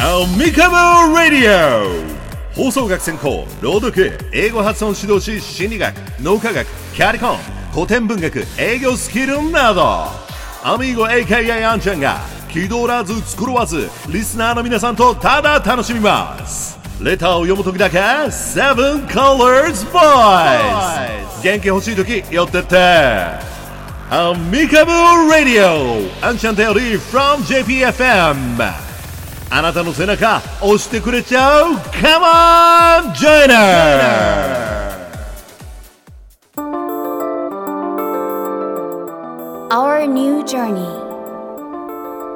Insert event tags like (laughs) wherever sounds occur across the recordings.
アミカボラディオ放送学専攻朗読英語発音指導士心理学脳科学キャリコン古典文学営業スキルなど。アミーゴ AKA アンちゃんが気取らず作わずリスナーの皆さんとただ楽しみます。レターを読むときだけ7 Colors Boys 元気欲しいとき寄ってって。アミカボラディオアンちゃん頼り from JPFM あなたの背中押してくれちゃう? Come on Joiner! Our New Journey.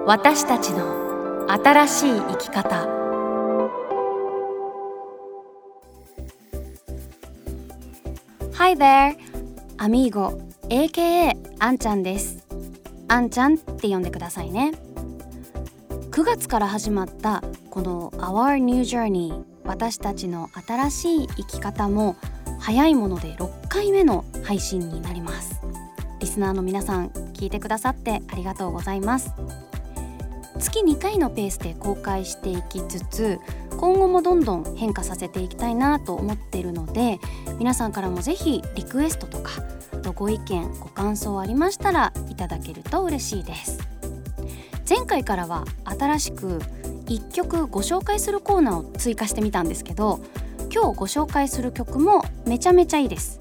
私たちの新しい生き方。Hi there! アミーゴ AKA あんちゃんです。あんちゃんって呼んでくださいね。9月から始まったこの Our New Journey 私たちの新しい生き方も早いもので6回目の配信になります。リスナーの皆さん聞いてくださってありがとうございます。月2回のペースで公開していきつつ今後もどんどん変化させていきたいなと思っているので皆さんからもぜひリクエストとかご意見ご感想ありましたらいただけると嬉しいです。前回からは新しく1曲ご紹介するコーナーを追加してみたんですけど今日ご紹介する曲もめちゃめちゃいいです。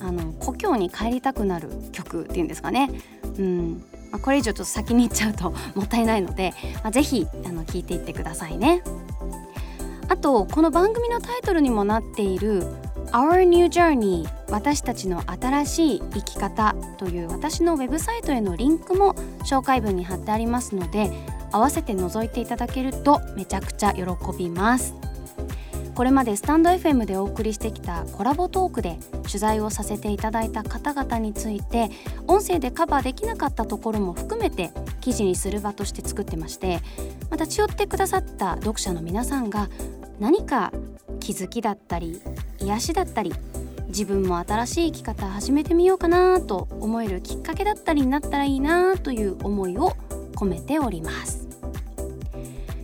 あの故郷に帰りたくなる曲っていうんですかね。うん。まあ、これ以上ちょっと先に行っちゃうともったいないので、まあ、ぜひあの聞いていってくださいね。あとこの番組のタイトルにもなっている Our New Journey 私たちの新しい生き方という私のウェブサイトへのリンクも紹介文に貼ってありますので合わせて覗いていただけるとめちゃくちゃ喜びます。これまでスタンド FM でお送りしてきたコラボトークで取材をさせていただいた方々について音声でカバーできなかったところも含めて記事にする場として作ってましてまた立ち寄ってくださった読者の皆さんが何か気づきだったり癒しだったり自分も新しい生き方始めてみようかなと思えるきっかけだったりになったらいいなという思いを込めております。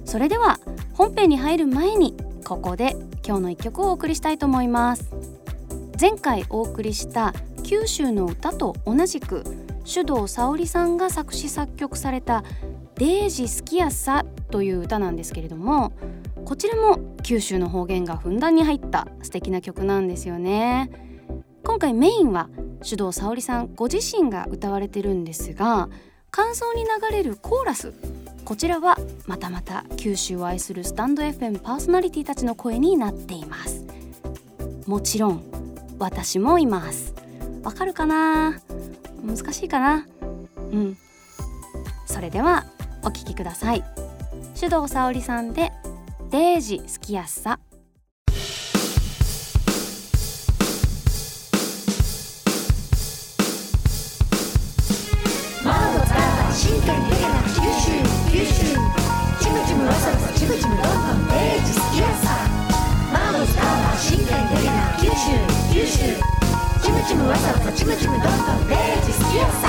それでは本編に入る前にここで今日の一曲をお送りしたいと思います。前回お送りした九州の歌と同じく手動沙織さんが作詞作曲された「デージ好きやさ」という歌なんですけれどもこちらも九州の方言がふんだんに入った素敵な曲なんですよね。今回メインは手動沙織さんご自身が歌われてるんですが感想に流れるコーラス。こちらはまたまた九州を愛するスタンド FM パーソナリティたちの声になっています。もちろん私もいます。わかるかな？難しいかな？うん。それではお聴きください。手動沙織さんでデージ好きやすさ。九州九州チムチムわさわさチムチムどんどんデージ好きやさマーを使った真剣にな九州九州。チムチムわさわさチムチムどんどんデージ好きやさ。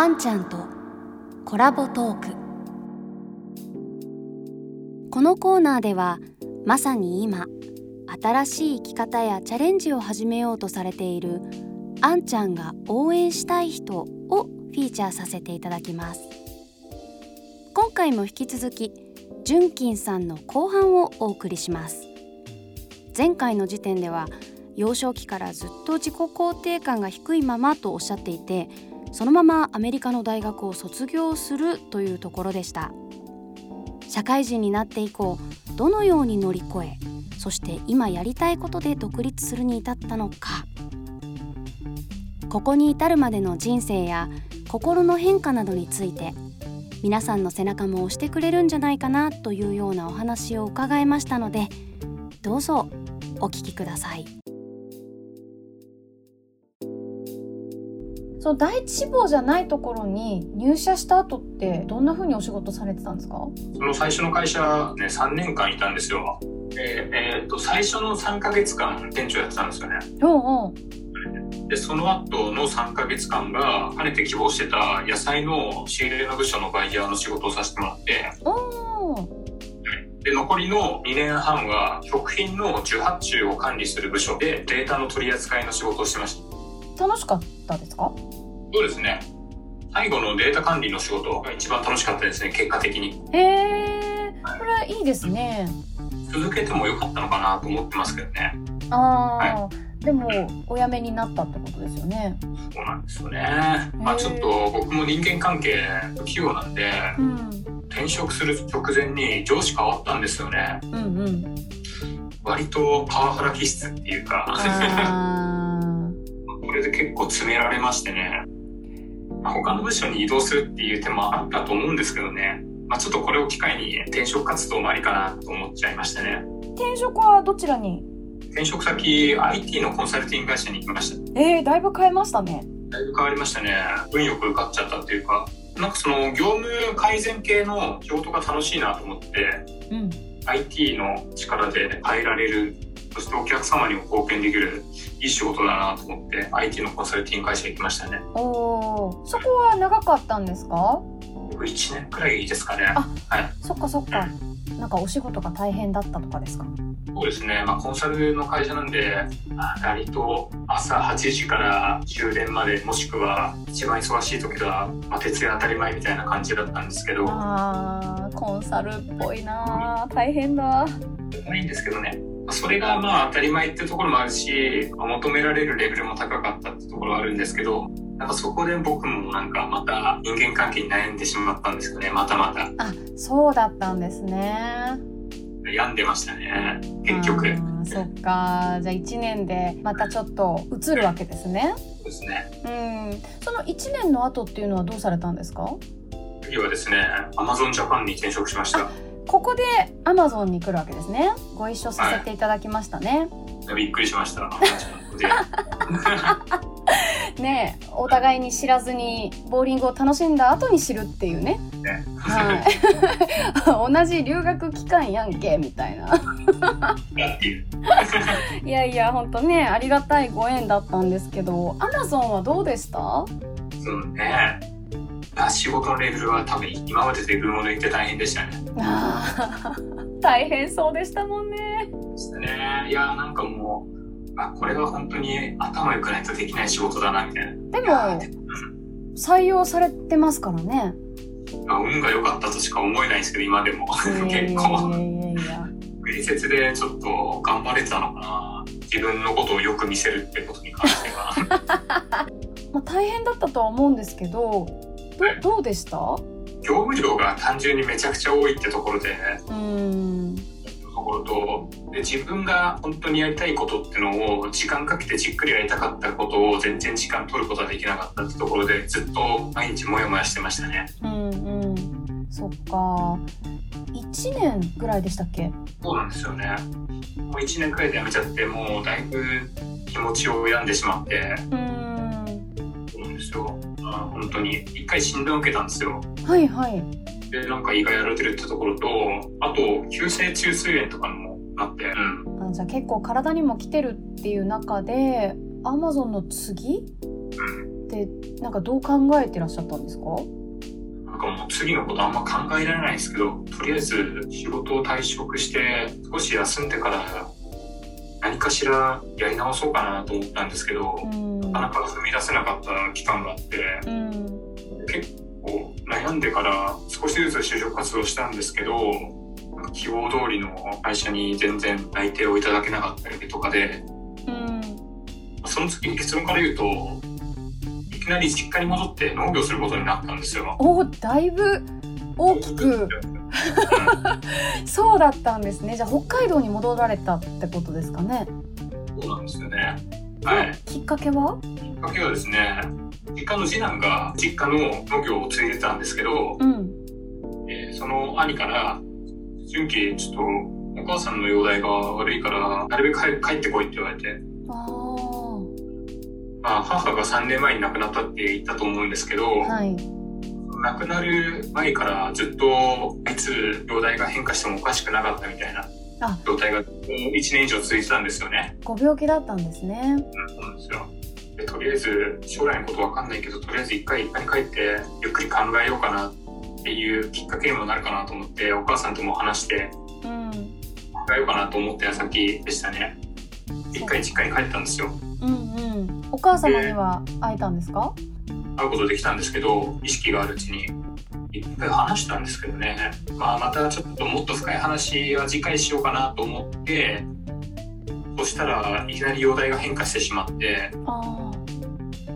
あんちゃんとコラボトーク。このコーナーではまさに今新しい生き方やチャレンジを始めようとされているあんちゃんが応援したい人をフィーチャーさせていただきます。今回も引き続き純金さんの後半をお送りします。前回の時点では幼少期からずっと自己肯定感が低いままとおっしゃっていてそのままアメリカの大学を卒業するというところでした。社会人になって以降どのように乗り越えそして今やりたいことで独立するに至ったのか。ここに至るまでの人生や心の変化などについて皆さんの背中も押してくれるんじゃないかなというようなお話を伺いましたのでどうぞお聞きください。その第一志望じゃないところに入社した後ってどんな風にお仕事されてたんですか？その最初の会社ね、3年間いたんですよ。で、えーっと、最初の3ヶ月間店長やってたんですよね。おうおうで、その後の3ヶ月間が、かねて希望してた野菜の仕入れの部署のバイヤーの仕事をさせてもらって、で、残りの2年半は、食品の受発注を管理する部署で、データの取り扱いの仕事をしてました。楽しかったですか？そうですね。最後のデータ管理の仕事が一番楽しかったですね、結果的に。へえこれはいいですね続けてもよかったのかなと思ってますけどね。ああ、でもお辞めになったってことですよねそうなんですよね。まあちょっと僕も人間関係器用なんで、うん転職する直前に上司変わったんですよね。うんうん割とパワハラ気質っていうか、あ (laughs) これで結構詰められましてね。まあ他の部署に移動するっていう手もあったと思うんですけどね。まあちょっとこれを機会に転職活動もありかなと思っちゃいましてね。ー転職はどちらに？転職先 IT のコンサルティング会社に行きました。えー、だいぶ変えましたねだいぶ変わりましたね。運よく受かっちゃったっていうか、なんかその業務改善系の仕事が楽しいなと思って、うん IT の力で変えられる、そしてお客様にも貢献できるいい仕事だなと思って、IT のコンサルティング会社行きましたね。おーそこは長かったんですか？僕1年くらいですかね。あはい。そっかそっかなんかお仕事が大変だったとかですか？そうですね。まあコンサルの会社なんで、まあ割と朝8時から終電まで、もしくは一番忙しい時は、まあ徹夜当たり前みたいな感じだったんですけど、あーコンサルっぽいなー大変だないんですけどね。それがまあ当たり前ってところもあるし、求められるレベルも高かったってところはあるんですけど、なんかそこで僕もなんかまた人間関係に悩んでしまったんですよね。またまた。あそうだったんですね病んでましたね。結局。そっかじゃあ1年でまたちょっと移るわけですねそうですね。うんその1年の後っていうのはどうされたんですか？次はですね、Amazon Japan に転職しました。ここで Amazon に来るわけですね。ご一緒させていただきましたね、びっくりしました。で (laughs) ねえお互いに知らずにボーリングを楽しんだ後に知るっていうね。ね。はい。(laughs) 同じ留学期間やんけみたいな。(laughs) いやいやほんとねありがたいご縁だったんですけど Amazon はどうでした？そうね。あ仕事のレベルは多分今までで群を抜いて大変でしたね。(laughs) 大変そうでしたもんねですね。いや、なんかもう、あ、これは本当に頭良くないとできない仕事だな、みたいな。でも採用されてますからねまあ、運が良かったとしか思えないんですけど、今でも。(laughs) 結構、面接でちょっと頑張れたのかな。自分のことをよく見せるってことに関しては。(laughs) まあ、大変だったとは思うんですけどどどうでした？業務量が単純にめちゃくちゃ多いってところで、うーん。ところとで自分が本当にやりたいことってのを時間かけてじっくりやりたかったことを全然時間取ることができなかったってところでずっと毎日モヤモヤしてましたね。うんうん。そっか。1年ぐらいでしたっけ？そうなんですよね。もう1年くらいで辞めちゃってもうだいぶ気持ちを病んでしまって。うーん。そうなんですよ。あ本当に一回診断を受けたんですよ。はいはい。でなんか胃がやられてるってところとあと急性中枢炎とかにもなって、うん、あじゃあ結構体にも来てるっていう中で Amazon の次？ってなんかどう考えてらっしゃったんですか？なんかもう次のことあんま考えられないですけど、とりあえず仕事を退職して少し休んでから何かしらやり直そうかなと思ったんですけど、うん。なかなか踏み出せなかった期間があって、うん。結構悩んでから少しずつ就職活動したんですけど、希望通りの会社に全然内定をいただけなかったりとかで、うん。その次に結論から言うと、いきなり実家に戻って農業することになったんですよ。おだいぶ大きくそうだったんですね。じゃあ北海道に戻られたってことですかね。そうなんですよね。はい。きっかけは？きっかけはですね、実家の次男が実家の農業を継いでたんですけど、うん。えーその兄から、純喜、ちょっとお母さんの容体が悪いから、なるべく帰ってこいって言われて、あまあ、母が3年前に亡くなったって言ったと思うんですけど、あはい亡くなる前からずっといつ容体が変化してもおかしくなかったみたいなあ。状態が1年以上続いてたんですよね。ご病気だったんですね。そうなんですよ。でとりあえず将来のことわかんないけどとりあえず一回一家に帰ってゆっくり考えようかなっていうきっかけにもなるかなと思ってお母さんとも話してうん考えようかなと思った矢先でしたね。一回実家に帰ったんですよ。うんうん。お母様には会えたんですか？会うことできたんですけど意識があるうちに。いっぱい話したんですけどね。まあまたちょっともっと深い話は次回しようかなと思ってそしたらいきなり容体が変化してしまってあ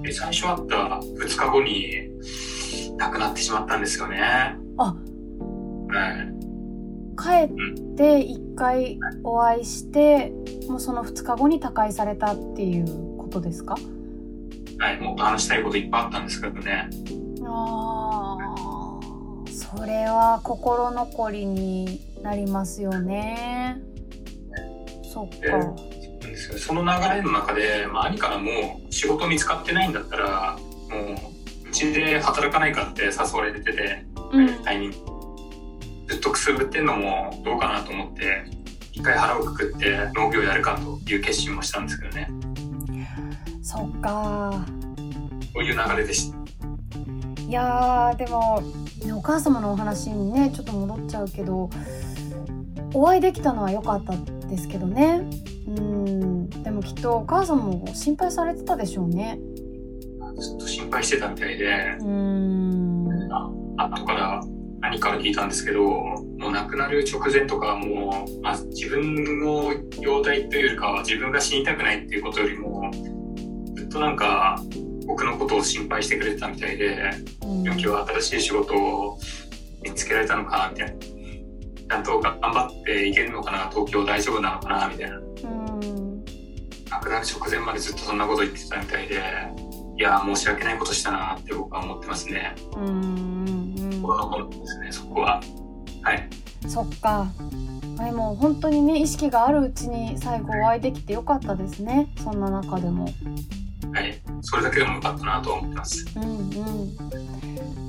で最初会った2日後に亡くなってしまったんですよね。あ。はい。あ帰って一回お会いしてもうその2日後に他界されたっていうことですか？はい、もっと話したいこといっぱいあったんですけどね。ああそれは心残りになりますよね。そっか。その流れの中で、まあ、兄からも仕事見つかってないんだったらもううちで働かないかって誘われてて、うん。タイミング。ずっとくすぶってんのもどうかなと思って一回腹をくくって農業やるかという決心もしたんですけどねそっか。こういう流れでした？いやーでもお母様のお話にねちょっと戻っちゃうけどお会いできたのは良かったですけどね。うん。でもきっとお母さんも心配されてたでしょうね。ずっと心配してたみたいで。うん。後から兄から聞いたんですけどもう亡くなる直前とかはもう、まあ、自分の容体というよりかは自分が死にたくないっていうことよりもとなんか僕のことを心配してくれてたみたいでうん。今日は新しい仕事を見つけられたのかなみたいな。ちゃんと頑張っていけるのかな東京大丈夫なのかなみたいな。うん。亡くなる直前までずっとそんなこと言ってたみたいでいや申し訳ないことしたなって僕は思ってますね。うん心の頃ですねそこは。はい。そっか。でも本当にね意識があるうちに最後お会いできてよかったですねそんな中でもはい。それだけでもよかったなとは思ってます。うんう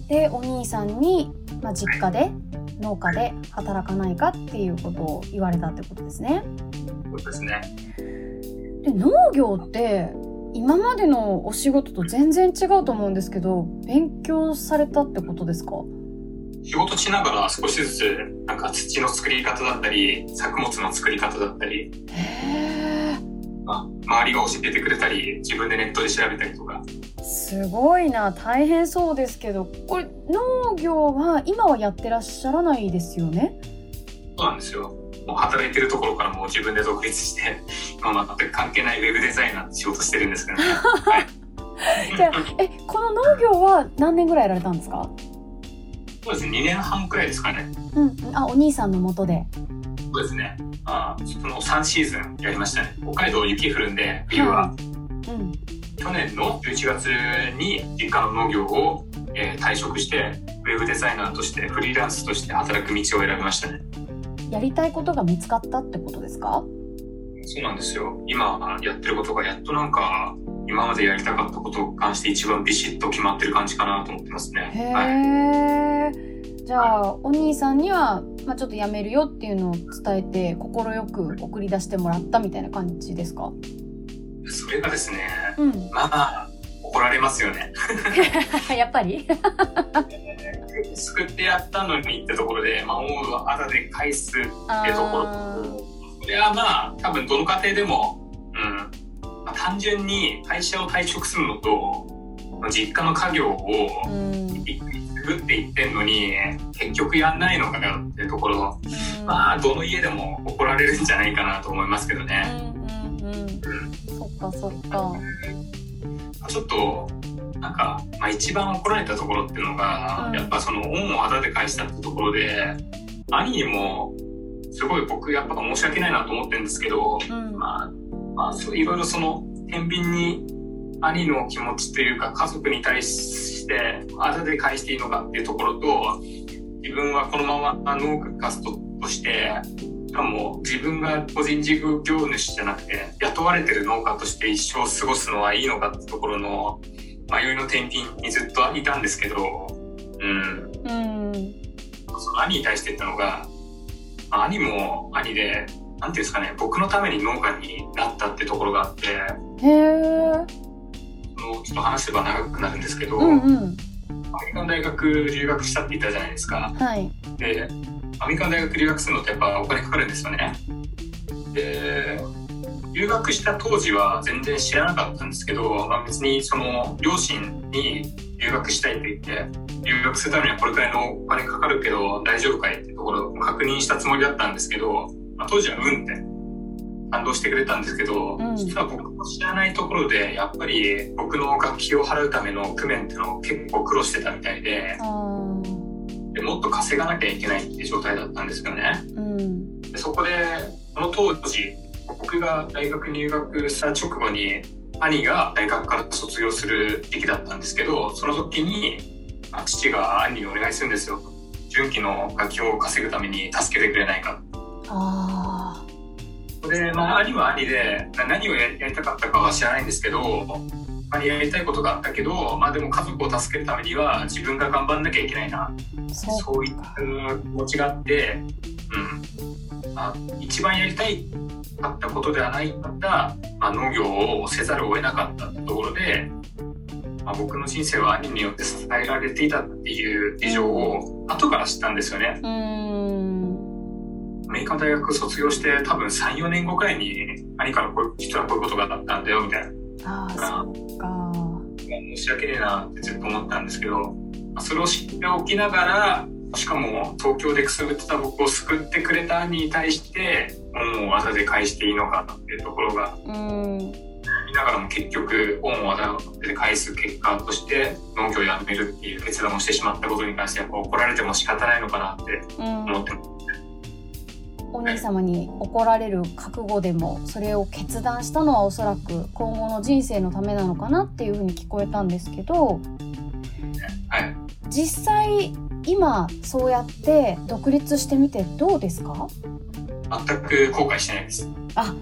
ん。でお兄さんに、まあ、実家で農家で働かないかっていうことを言われたってことですね。そうですね。で農業って今までのお仕事と全然違うと思うんですけど勉強されたってことですか？仕事しながら少しずつなんか土の作り方だったり作物の作り方だったり、へまあ、周りが教えてくれたり自分でネットで調べたりとか。えすごいな。大変そうですけど。これ農業は今はやってらっしゃらないですよね？そうなんですよ。もう働いてるところからもう自分で独立して、まあ、全く関係ないウェブデザイナーって仕事してるんですけどね、はい、(laughs) じゃあえこの農業は何年ぐらいやられたんですか？そうですね。2年半くらいですかね。うん。あお兄さんのもとでそうですね。あその3シーズンやりましたね。北海道雪降るんで冬は、うん。去年の11月に実家の農業を、えー退職してウェブデザイナーとしてフリーランスとして働く道を選びましたね。やりたいことが見つかったってことですか？そうなんですよ。今やってることがやっとなんか今までやりたかったことに関して一番ビシッと決まってる感じかなと思ってますね。へはい、え、じゃあお兄さんには、まあ、ちょっとやめるよっていうのを伝えて快く送り出してもらったみたいな感じですか？それがですねうん。まあ怒られますよね。(laughs) やっぱり？救ってやったのにってところで、まあ、思うはあだで返すってところ。あそれはまあ多分どの家庭でも、うん。まあ、単純に会社を退職するのと実家の家業を作っていってんのに結局やんないのかよってところまあどの家でも怒られるんじゃないかなと思いますけどうね。んうんうん。そっかそっか。ちょっとなんか、まあ、一番怒られたところっていうのが、うん。やっぱその恩をあだで返したってところで兄にもすごい僕やっぱ申し訳ないなと思ってるんですけど、うん。まあ、まあそういろいろその天秤に兄の気持ちというか家族に対してあだで返していいのかっていうところと自分はこのまま農家活動としてしかも自分が個人事業主じゃなくて雇われてる農家として一生過ごすのはいいのかってところの迷いの天秤にずっといたんですけど、うん、うん。その兄に対して言ったのがまあ兄も兄でなんていうんですかね僕のために農家になったってところがあってちょっと話せば長くなるんですけど、うんうんアメリカの大学留学したって言ったじゃないですか。はいで、アメリカの大学留学するのってやっぱお金かかるんですよね。で、留学した当時は全然知らなかったんですけど、まあ、別にその両親に留学したいって言って、留学するためにはこれくらいのお金かかるけど大丈夫かいってところを確認したつもりだったんですけど、まあ、当時はうんって感動してくれたんですけど、うん実は僕も知らないところでやっぱり僕の学費を払うための工面っていうのを結構苦労してたみたいで、でもっと稼がなきゃいけないっていう状態だったんですよね。うんでそこで、その当時、僕が大学入学した直後に、兄が大学から卒業する時期だったんですけど、その時に、あ父が兄にお願いするんですよ。純期の学費を稼ぐために助けてくれないか。あで、まあ、兄は兄で、な何をややりたかったかは知らないんですけど、兄やりたいことがあったけど、まあでも家族を助けるためには自分が頑張んなきゃいけないな。ーそそういった気持ちがあって、うん、まあ、一番やりたいかったことではないかった、まあ、農業をせざるを得なかったところで、まあ、僕の人生は兄によって支えられていたっていう事情を後から知ったんですよね。うーん。アメリカの大学卒業して多分3、4年後くらいに兄からこう実はこういうことがあったんだよみたいな。あーそっか申し訳ねえなってずっと思ったんですけど、まあそれを知っておきながら、しかも東京でくすぶってた僕を救ってくれた兄に対して、恩を技で返していいのかっていうところが、うん見ながらも結局、恩を技で返す結果として農業をやめるっていう決断をしてしまったことに関して、やっぱ怒られても仕方ないのかなってうん思ってます。お兄様に怒られる覚悟でもそれを決断したのはおそらく今後の人生のためなのかなっていうふうに聞こえたんですけどはい。実際今そうやって独立してみてどうですか？全く後悔してないです。あ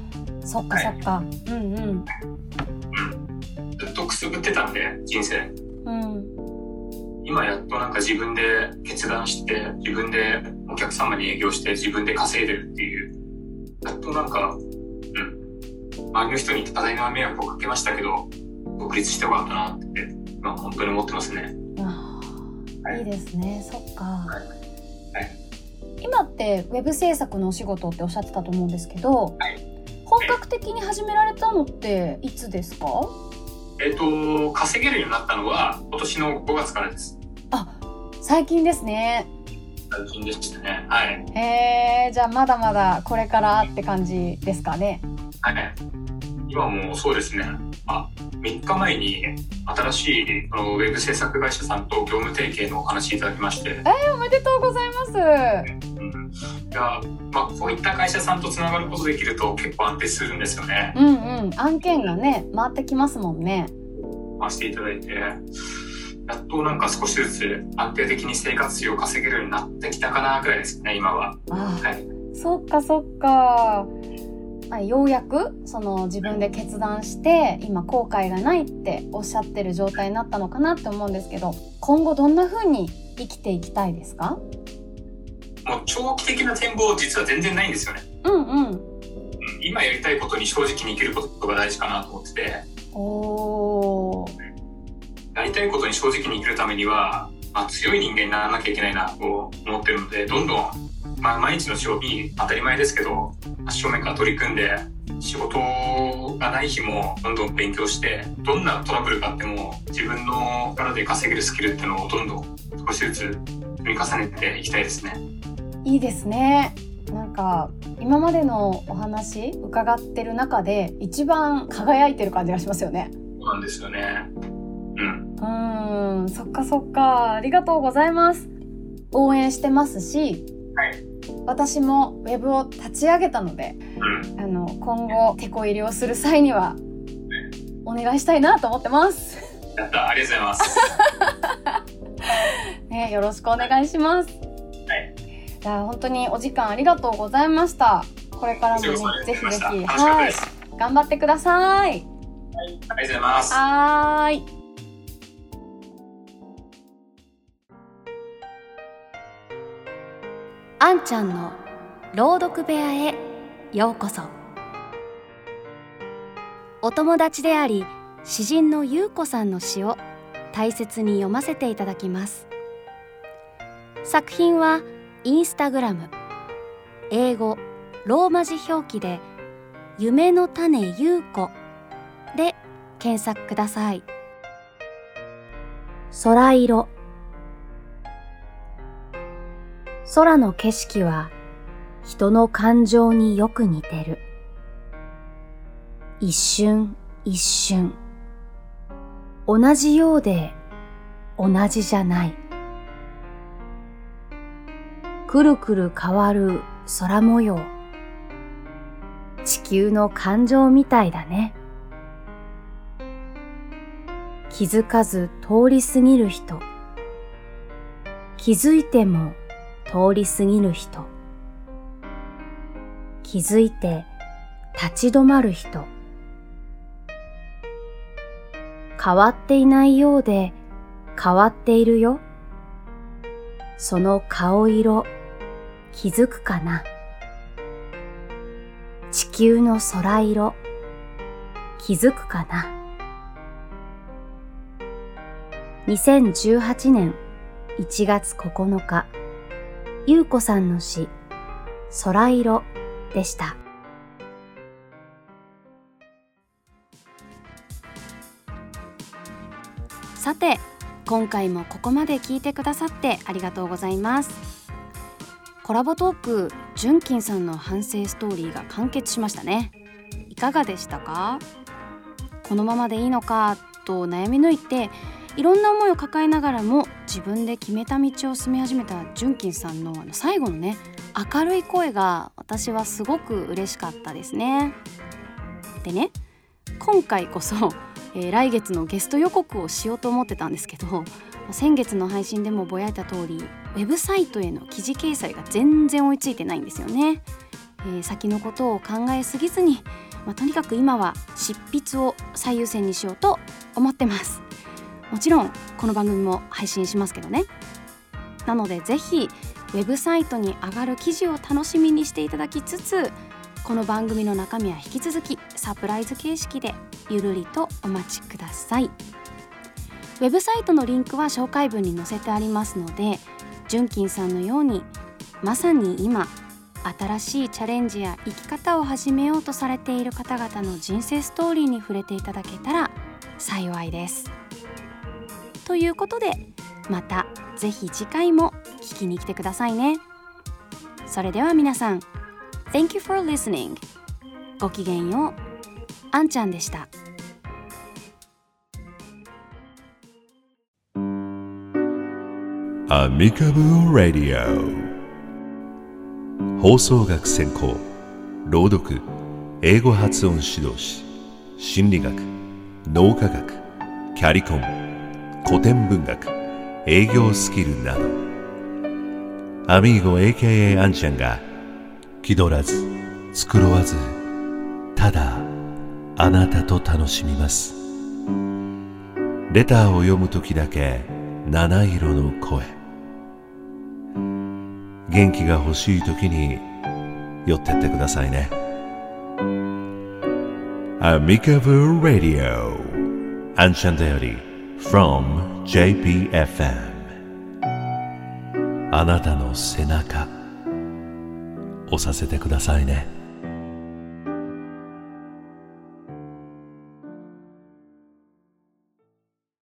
そっかそっか、うんうんうん。ずっとくすぶってたんで、人生。うん今やっとなんか自分で決断して自分でお客様に営業して自分で稼いでるっていう。やっとなんかうん。周りの人に多大な迷惑をかけましたけど独立してよかったなって今本当に思ってますね。あーい。いですね。そっか、はい。今ってウェブ制作のお仕事っておっしゃってたと思うんですけど、はい。本格的に始められたのっていつですか？えっ、と稼げるようになったのは今年の5月からです。最近ですね。最近でしたね。はい。へえじゃあまだまだこれからって感じですかね。はい。今もうそうですね。あ3日前に新しいこのウェブ制作会社さんと業務提携のお話いただきまして。おめでとうございますうんいやまあ、こういった会社さんとつながることできると結構安定するんですよね。うんうん案件がね回ってきますもんね回していただいて、やっとなんか少しずつ安定的に生活費を稼げるようになってきたかなくらいですね、今は。あはい。そっかそっかまあようやくその自分で決断して今後悔がないっておっしゃってる状態になったのかなって思うんですけど今後どんな風に生きていきたいですか？もう長期的な展望実は全然ないんですよね。うんうんうん今やりたいことに正直に生きることが大事かなと思ってて、おーやりたいことに正直に生きるためには、まあ、強い人間にならなきゃいけないなと思ってるので、どんどん、まあ、毎日の仕事に当たり前ですけど、正面から取り組んで、仕事がない日もどんどん勉強して、どんなトラブルがあっても自分の力で稼げるスキルっていうのをどんどん少しずつ積み重ねていきたいですね。いいですねなんか今までのお話伺ってる中で一番輝いてる感じがしますよねそうなんですよね。うん。うーんそっかそっかありがとうございます応援してますし、はい私もウェブを立ち上げたのでうん。あの今後テこ入れをする際にはお願いしたいなと思ってます。やった。ありがとうございます。(laughs) ね、よろしくお願いします。はい。じゃあ本当にお時間ありがとうございました。これからもねぜひぜひはい。頑張ってください。ありがとうございます。はーい。あんちゃんの朗読部屋へようこそお友達であり詩人のゆうこさんの詩を大切に読ませていただきます作品はインスタグラム。英語ローマ字表記で「夢の種ゆうこ」で検索ください。空色。空の景色は人の感情によく似てる。一瞬一瞬。同じようで同じじゃない。くるくる変わる空模様。地球の感情みたいだね。気づかず通り過ぎる人。気づいても通り過ぎる人。気づいて立ち止まる人。変わっていないようで変わっているよ。その顔色。気づくかな？地球の空色気づくかな？2018年1月9日ゆうこさんの詩空色でした。さて今回もここまで聞いてくださってありがとうございます。コラボトークジュンキンさんの反省ストーリーが完結しましたね。いかがでしたか？このままでいいのかと悩み抜いていろんな思いを抱えながらも自分で決めた道を進み始めたジュンキンさんのあの最後のね明るい声が私はすごく嬉しかったですね。でね今回こそえー、来月のゲスト予告をしようと思ってたんですけど先月の配信でもぼやいた通りウェブサイトへの記事掲載が全然追いついてないんですよね、えー、先のことを考えすぎずに、まあ、とにかく今は執筆を最優先にしようと思ってます。もちろんこの番組も配信しますけどね。なのでぜひウェブサイトに上がる記事を楽しみにしていただきつつこの番組の中身は引き続きサプライズ形式でゆるりとお待ちください。ウェブサイトのリンクは紹介文に載せてありますのでジュンキンさんのようにまさに今新しいチャレンジや生き方を始めようとされている方々の人生ストーリーに触れていただけたら幸いです。ということでまた是非次回も聞きに来てくださいね。それでは皆さん Thank you for listening ごきげんよう。あんちゃんでした。アミカブー・ラディオ放送学専攻朗読英語発音指導士心理学脳科学キャリコン古典文学営業スキルなど。アミーゴ AKA アンちゃんが気取らず繕わずただあなたと楽しみます。レターを読む時だけ七色の声。元気が欲しい時に寄ってってくださいね。アミカブラディオアンシャンダより from JPFM あなたの背中。押させてくださいね。